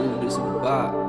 Ooh,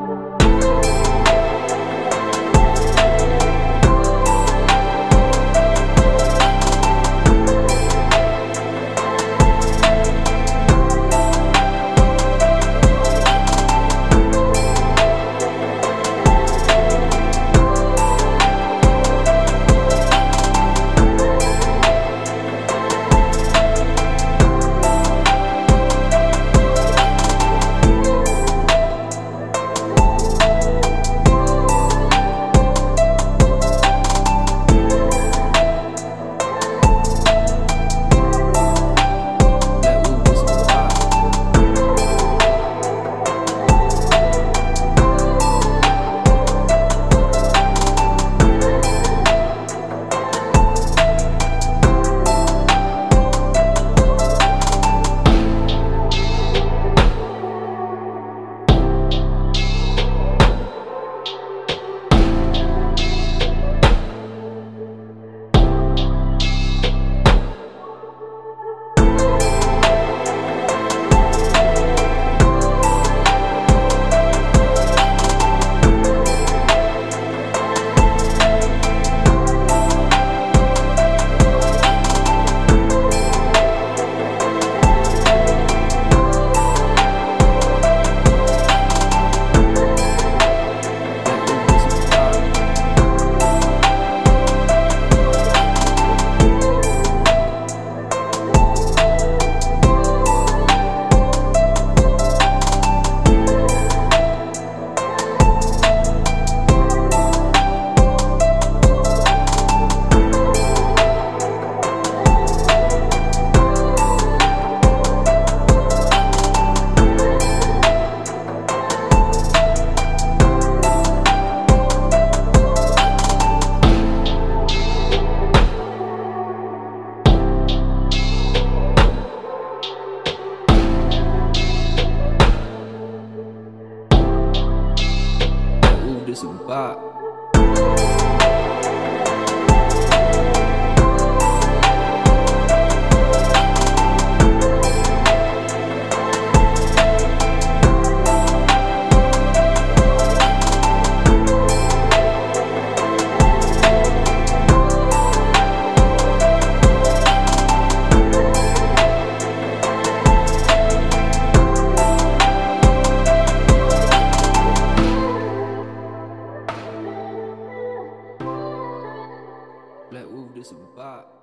ooh, this a bop.